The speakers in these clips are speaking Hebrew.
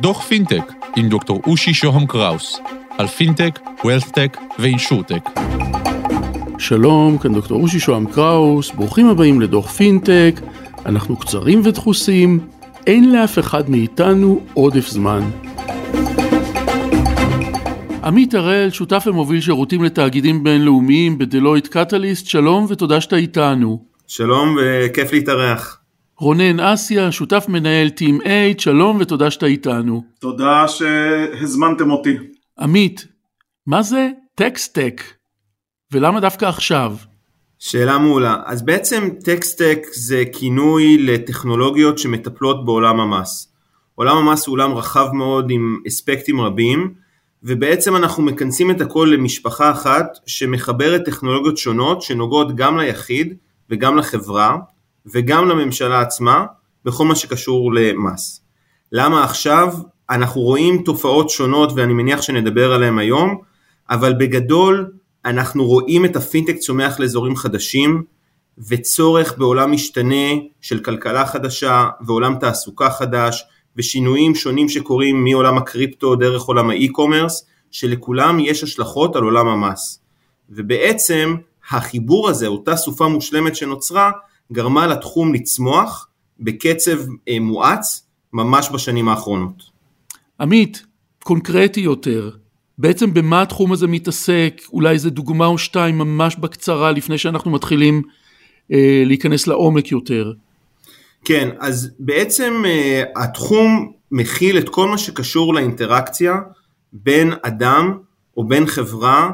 דוח פינטק עם דוקטור אושי שוהם קראוס על פינטק, WealthTech ו InsurTech. שלום, כאן דוקטור אושי שוהם קראוס, ברוכים הבאים לדוח פינטק, אנחנו קצרים ודחוסים, אין לאף אחד מאיתנו עודף זמן. עמית הראל, שותף ומוביל שירותים לתאגידים בינלאומיים ב Deloitte Catalyst, שלום ותודה שאתה איתנו. שלום וכיף להתארח. רונן אסיה, שותף מנהל Team 8, שלום ותודה שאתה איתנו. תודה שהזמנתם אותי. עמית, מה זה טקסטק? ולמה דווקא עכשיו? שאלה מעולה. אז בעצם טקסטק זה כינוי לטכנולוגיות שמטפלות בעולם המס. עולם המס הוא עולם רחב מאוד עם אספקטים רבים, ובעצם אנחנו מכנסים את הכל למשפחה אחת שמחברת טכנולוגיות שונות שנוגעות גם ליחיד וגם לחברה וגם לממשלה עצמה בכל מה שקשור למס. למה עכשיו? אנחנו רואים תופעות שונות ואני מניח שנדבר עליהן היום, אבל בגדול אנחנו רואים את הפינטק צומח לאזורים חדשים וצורך בעולם משתנה של כלכלה חדשה ועולם תעסוקה חדש ושינויים שונים שקורים מעולם הקריפטו דרך עולם האי-קומרס, שלכולם יש השלכות על עולם המס. ובעצם החיבור הזה, אותה סופה מושלמת שנוצרה, גרמה לתחום לצמוח בקצב אה, מואץ ממש בשנים האחרונות. עמית, קונקרטי יותר, בעצם במה התחום הזה מתעסק, אולי איזה דוגמה או שתיים ממש בקצרה לפני שאנחנו מתחילים אה, להיכנס לעומק יותר. כן, אז בעצם uh, התחום מכיל את כל מה שקשור לאינטראקציה בין אדם או בין חברה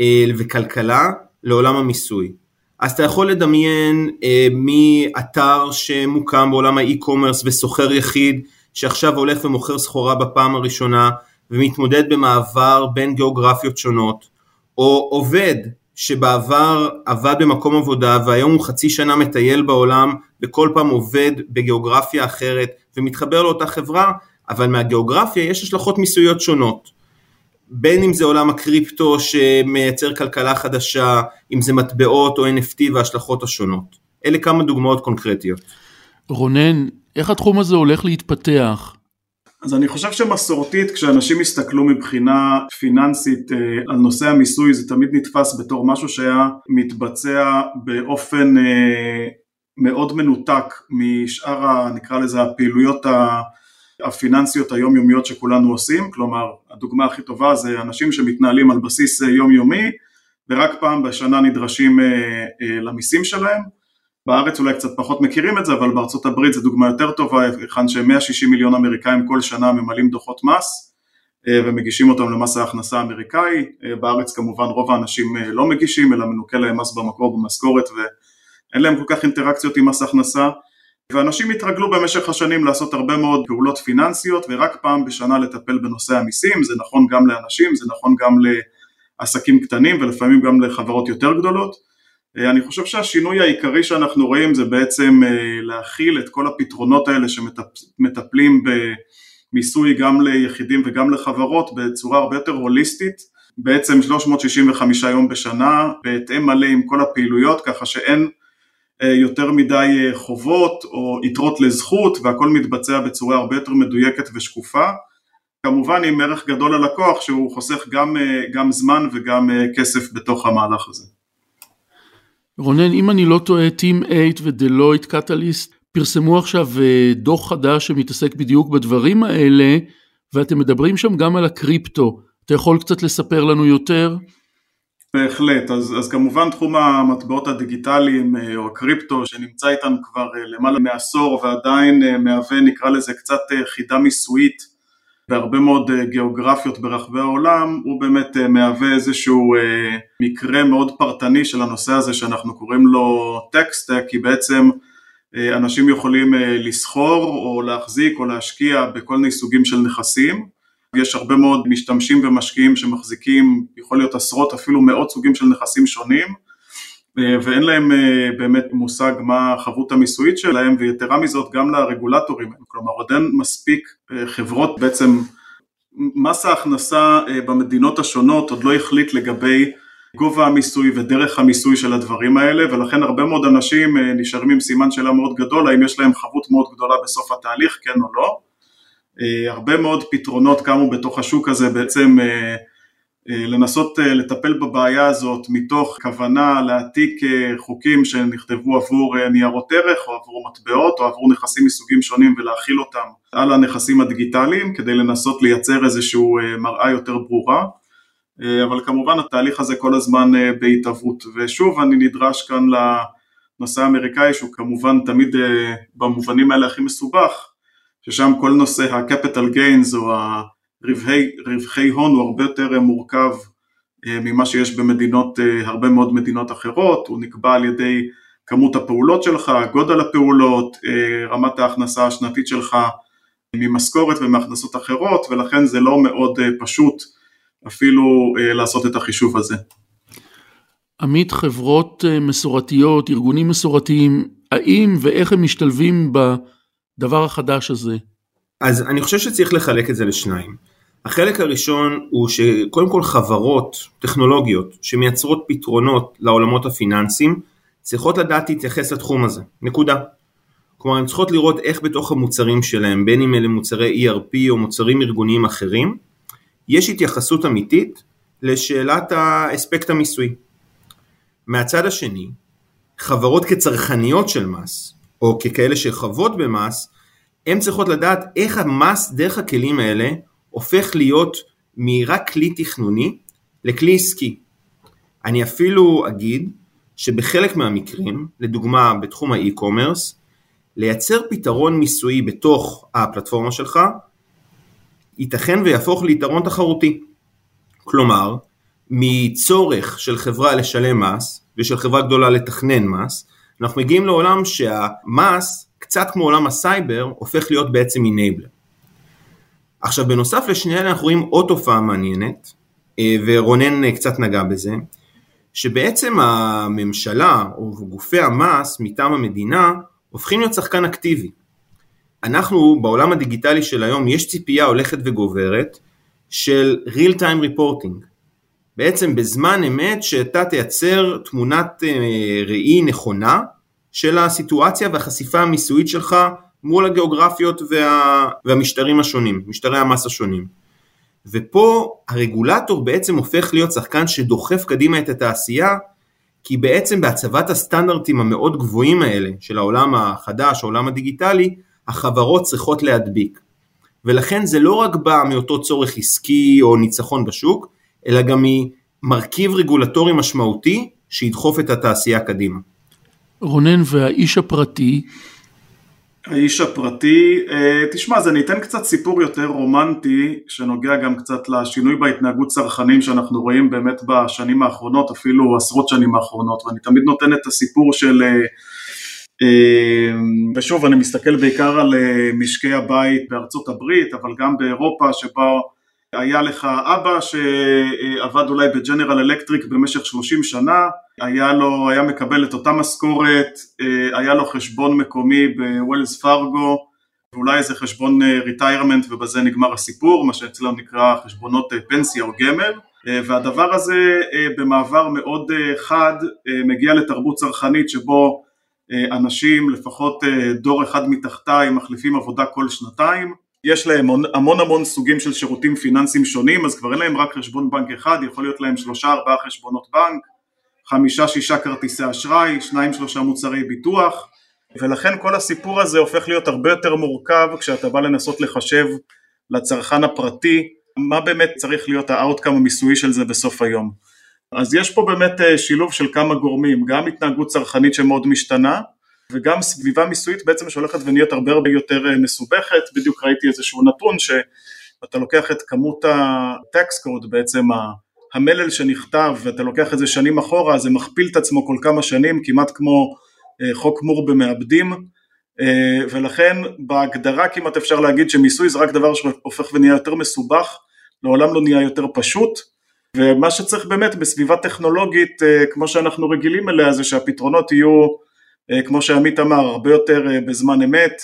uh, וכלכלה לעולם המיסוי. אז אתה יכול לדמיין uh, מאתר שמוקם בעולם האי-קומרס וסוחר יחיד שעכשיו הולך ומוכר סחורה בפעם הראשונה ומתמודד במעבר בין גיאוגרפיות שונות, או עובד שבעבר עבד במקום עבודה והיום הוא חצי שנה מטייל בעולם וכל פעם עובד בגיאוגרפיה אחרת ומתחבר לאותה חברה, אבל מהגיאוגרפיה יש השלכות מיסויות שונות. בין אם זה עולם הקריפטו שמייצר כלכלה חדשה, אם זה מטבעות או NFT וההשלכות השונות. אלה כמה דוגמאות קונקרטיות. רונן, איך התחום הזה הולך להתפתח? אז אני חושב שמסורתית כשאנשים הסתכלו מבחינה פיננסית אה, על נושא המיסוי זה תמיד נתפס בתור משהו שהיה מתבצע באופן אה, מאוד מנותק משאר ה, נקרא לזה הפעילויות הפיננסיות היומיומיות שכולנו עושים, כלומר הדוגמה הכי טובה זה אנשים שמתנהלים על בסיס אה, יומיומי ורק פעם בשנה נדרשים למיסים שלהם. בארץ אולי קצת פחות מכירים את זה, אבל בארצות הברית זו דוגמה יותר טובה, היכן ש-160 מיליון אמריקאים כל שנה ממלאים דוחות מס אה, ומגישים אותם למס ההכנסה האמריקאי, אה, בארץ כמובן רוב האנשים אה, לא מגישים אלא מנוכה להם מס במקור במשכורת ואין להם כל כך אינטראקציות עם מס הכנסה ואנשים התרגלו במשך השנים לעשות הרבה מאוד פעולות פיננסיות ורק פעם בשנה לטפל בנושא המיסים, זה נכון גם לאנשים, זה נכון גם לעסקים קטנים ולפעמים גם לחברות יותר גדולות. אה, אני חושב שהשינוי העיקרי שאנחנו רואים זה בעצם אה, להכיל את כל הפתרונות האלה שמטפלים במיסוי גם ליחידים וגם לחברות בצורה הרבה יותר הוליסטית, בעצם 365 יום בשנה, בהתאם מלא עם כל הפעילויות, ככה שאין יותר מדי חובות או יתרות לזכות והכל מתבצע בצורה הרבה יותר מדויקת ושקופה, כמובן עם ערך גדול ללקוח שהוא חוסך גם, גם זמן וגם כסף בתוך המהלך הזה. רונן, אם אני לא טועה, Team 8 ודלויט קטליסט פרסמו עכשיו אה, דוח חדש שמתעסק בדיוק בדברים האלה, ואתם מדברים שם גם על הקריפטו. אתה יכול קצת לספר לנו יותר? בהחלט, אז, אז כמובן תחום המטבעות הדיגיטליים אה, או הקריפטו שנמצא איתנו כבר אה, למעלה מעשור ועדיין מהווה נקרא לזה קצת חידה מיסויית בהרבה מאוד אה, גיאוגרפיות ברחבי העולם, הוא באמת אה, מהווה איזשהו אה, מקרה מאוד פרטני של הנושא הזה שאנחנו קוראים לו טקסטק, כי בעצם אנשים יכולים לסחור או להחזיק או להשקיע בכל מיני סוגים של נכסים. יש הרבה מאוד משתמשים ומשקיעים שמחזיקים, יכול להיות עשרות אפילו מאות סוגים של נכסים שונים ואין להם באמת מושג מה החבות המיסויית שלהם ויתרה מזאת גם לרגולטורים, כלומר עוד אין מספיק חברות בעצם מס ההכנסה במדינות השונות עוד לא החליט לגבי גובה המיסוי ודרך המיסוי של הדברים האלה ולכן הרבה מאוד אנשים נשארים עם סימן שאלה מאוד גדול האם יש להם חבות מאוד גדולה בסוף התהליך כן או לא הרבה מאוד פתרונות קמו בתוך השוק הזה בעצם אה, לנסות אה, לטפל בבעיה הזאת מתוך כוונה להעתיק אה, חוקים שנכתבו עבור ניירות ערך או עבור מטבעות או עבור נכסים מסוגים שונים ולהכיל אותם על הנכסים הדיגיטליים כדי לנסות לייצר איזושהי מראה יותר ברורה. אבל כמובן התהליך הזה כל הזמן בהתהוות. ושוב אני נדרש כאן לנושא האמריקאי שהוא כמובן תמיד במובנים האלה הכי מסובך ששם כל נושא ה-capital gains או ה... רווחי, הון הוא הרבה יותר אה, מורכב אה, ממה שיש במדינות, אה, הרבה מאוד מדינות אחרות, הוא נקבע על ידי כמות הפעולות שלך, גודל הפעולות, רמת ההכנסה השנתית שלך ממשכורת ומהכנסות אחרות ולכן זה לא מאוד פשוט אפילו לעשות את החישוב הזה. עמית, חברות מסורתיות, ארגונים מסורתיים, האם ואיך הם משתלבים בדבר החדש הזה? אז אני חושב שצריך לחלק את זה לשניים. החלק הראשון הוא שקודם כל חברות טכנולוגיות שמייצרות פתרונות לעולמות הפיננסיים צריכות לדעת להתייחס לתחום הזה, נקודה. כלומר הן צריכות לראות איך בתוך המוצרים שלהם, בין אם אלה מוצרי ERP או מוצרים ארגוניים אחרים, יש התייחסות אמיתית לשאלת האספקט המיסוי. מהצד השני, חברות כצרכניות של מס, או ככאלה שחוות במס, הן צריכות לדעת איך המס דרך הכלים האלה הופך להיות מרק כלי תכנוני לכלי עסקי. אני אפילו אגיד שבחלק מהמקרים, לדוגמה בתחום האי-קומרס, לייצר פתרון מיסויי בתוך הפלטפורמה שלך, ייתכן ויהפוך ליתרון תחרותי. כלומר, מצורך של חברה לשלם מס ושל חברה גדולה לתכנן מס, אנחנו מגיעים לעולם שהמס, קצת כמו עולם הסייבר, הופך להיות בעצם enabler. עכשיו בנוסף לשני אלה אנחנו רואים עוד תופעה מעניינת, אה, ורונן אה, קצת נגע בזה, שבעצם הממשלה או גופי המס מטעם המדינה הופכים להיות שחקן אקטיבי. אנחנו בעולם הדיגיטלי של היום יש ציפייה הולכת וגוברת של real time reporting. בעצם בזמן אמת שאתה תייצר תמונת אה, ראי נכונה של הסיטואציה והחשיפה המיסויית שלך מול הגיאוגרפיות וה... והמשטרים השונים, משטרי המס השונים. ופה הרגולטור בעצם הופך להיות שחקן שדוחף קדימה את התעשייה, כי בעצם בהצבת הסטנדרטים המאוד גבוהים האלה של העולם החדש, העולם הדיגיטלי, החברות צריכות להדביק. ולכן זה לא רק בא מאותו צורך עסקי או ניצחון בשוק, אלא גם ממרכיב רגולטורי משמעותי שידחוף את התעשייה קדימה. רונן והאיש הפרטי האיש הפרטי, אה, תשמע אז אני אתן קצת סיפור יותר רומנטי שנוגע גם קצת לשינוי בהתנהגות צרכנים שאנחנו רואים באמת בשנים האחרונות אפילו עשרות שנים האחרונות ואני תמיד נותן את הסיפור של אה, אה, ושוב אני מסתכל בעיקר על משקי הבית בארצות הברית אבל גם באירופה שבו היה לך אבא שעבד אולי ב-General Electric במשך 30 שנה, היה לו, היה מקבל את אותה משכורת, אה, היה לו חשבון מקומי ב-Wells Fargo ואולי איזה חשבון retirement אה, ובזה נגמר הסיפור, מה שאצלנו נקרא חשבונות אה, פנסיה או גמל. והדבר הזה במעבר מאוד חד מגיע לתרבות צרכנית שבו אנשים לפחות דור אחד מתחתיי מחליפים עבודה כל שנתיים יש להם המון המון סוגים של שירותים פיננסיים שונים אז כבר אין להם רק חשבון בנק אחד יכול להיות להם שלושה ארבעה חשבונות בנק חמישה שישה כרטיסי אשראי שניים שלושה מוצרי ביטוח ולכן כל הסיפור הזה הופך להיות הרבה יותר מורכב כשאתה בא לנסות לחשב לצרכן הפרטי מה באמת צריך להיות ה-outcome המיסויי של זה בסוף היום. אז יש פה באמת אה, שילוב של כמה גורמים גם התנהגות צרכנית שמאוד משתנה וגם סביבה מיסויית בעצם שהולכת ונהיית הרבה הרבה יותר אה, מסובכת, בדיוק ראיתי איזשהו נתון שאתה לוקח את כמות ה-tax code בעצם המלל שנכתב ואתה לוקח את זה שנים אחורה זה מכפיל את עצמו כל כמה שנים כמעט כמו אה, חוק מור במעבדים. אה, ולכן בהגדרה כמעט אפשר להגיד שמיסוי זה רק דבר שהופך ונהיה יותר מסובך, לעולם לא נהיה יותר פשוט. ומה שצריך באמת בסביבה טכנולוגית כמו שאנחנו רגילים אליה זה שהפתרונות יהיו כמו שעמית אמר, הרבה יותר אה, בזמן אמת,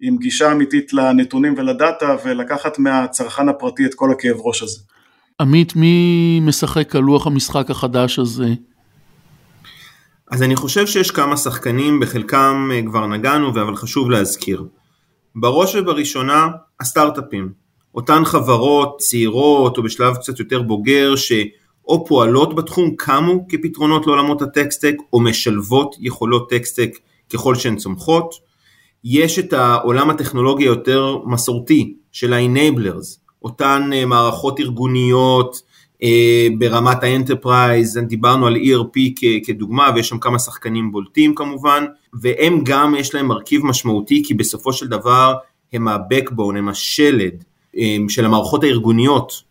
עם גישה אמיתית לנתונים ולדאטה ולקחת מהצרכן הפרטי את כל הכאב ראש הזה. עמית, מי משחק על לוח המשחק החדש הזה? אז אני חושב שיש כמה שחקנים, בחלקם אה, כבר נגענו, אבל חשוב להזכיר. בראש ובראשונה, הסטארט-אפים. אותן חברות צעירות או בשלב קצת יותר בוגר, שאו פועלות בתחום, קמו כפתרונות לעולמות ה-taxtech, או משלבות יכולות taxtech ככל שהן צומחות. יש את העולם הטכנולוגי היותר מסורתי של ה-enablers, אותן אה, מערכות ארגוניות אה, ברמת ה-enterprise, דיברנו על ERP כדוגמה ויש שם כמה שחקנים בולטים כמובן, והם גם יש להם מרכיב משמעותי כי בסופו של דבר הם ה-backbone, הם השלד אה, של המערכות הארגוניות.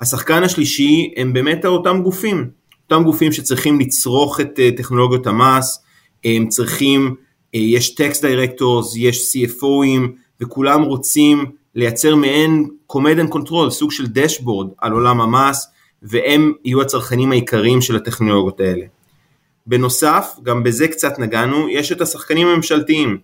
השחקן השלישי הם באמת אותם גופים, אותם גופים שצריכים לצרוך את טכנולוגיות המס, הם צריכים, יש tax directors, יש CFOים וכולם רוצים לייצר מעין command and control, סוג של dashboard על עולם המס, והם יהיו הצרכנים העיקריים של הטכנולוגיות האלה. בנוסף, גם בזה קצת נגענו, יש את השחקנים הממשלתיים,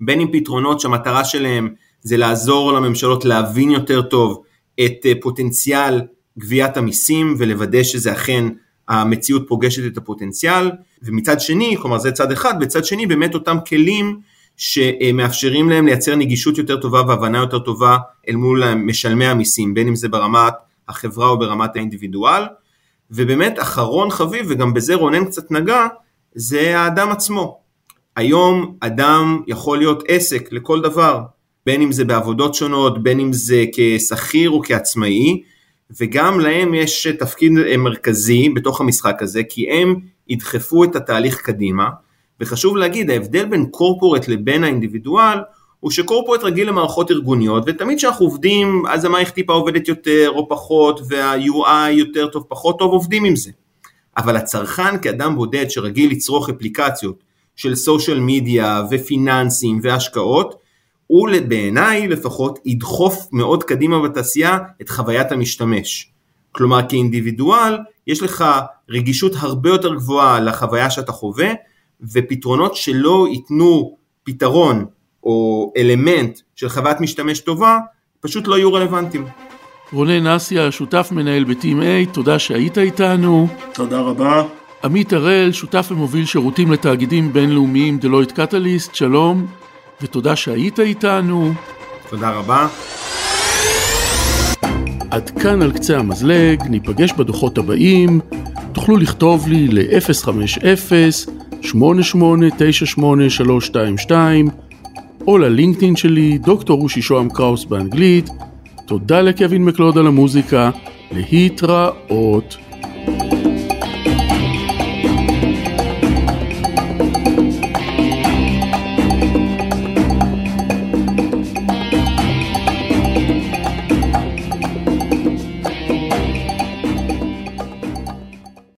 בין אם פתרונות שהמטרה שלהם זה לעזור לממשלות להבין יותר טוב את אה, פוטנציאל גביית המיסים ולוודא שזה אכן המציאות פוגשת את הפוטנציאל, ומצד שני, כלומר זה צד אחד, בצד שני באמת אותם כלים שמאפשרים להם לייצר נגישות יותר טובה והבנה יותר טובה אל מול משלמי המיסים, בין אם זה ברמת החברה או ברמת האינדיבידואל. ובאמת אחרון חביב, וגם בזה רונן קצת נגע, זה האדם עצמו. היום אדם יכול להיות עסק לכל דבר, בין אם זה בעבודות שונות, בין אם זה כשכיר או כעצמאי, וגם להם יש תפקיד מרכזי בתוך המשחק הזה, כי הם ידחפו את התהליך קדימה, וחשוב להגיד, ההבדל בין קורפורט לבין האינדיבידואל, הוא שקורפורט רגיל למערכות ארגוניות, ותמיד כשאנחנו עובדים, אז המערכת טיפה עובדת יותר או פחות, וה-UI יותר טוב, פחות טוב, עובדים עם זה. אבל הצרכן כאדם בודד שרגיל לצרוך אפליקציות של סושיאל מדיה ופיננסים והשקעות, הוא בעיניי לפחות ידחוף מאוד קדימה בתעשייה את חוויית המשתמש. כלומר כאינדיבידואל יש לך רגישות הרבה יותר גבוהה לחוויה שאתה חווה ופתרונות שלא ייתנו פתרון או אלמנט של חוויית משתמש טובה, פשוט לא יהיו רלוונטיים. רונן אסיה, שותף מנהל בטים A, תודה שהיית איתנו. תודה רבה. עמית הראל, שותף ומוביל שירותים לתאגידים בינלאומיים דלויט קטליסט, שלום, ותודה שהיית איתנו. תודה רבה. עד כאן על קצה המזלג, ניפגש בדוחות הבאים, תוכלו לכתוב לי ל-050 8898-322 או ללינקדאין שלי, דוקטור רושי שוהם קראוס באנגלית. תודה לקווין מקלוד על המוזיקה, להתראות.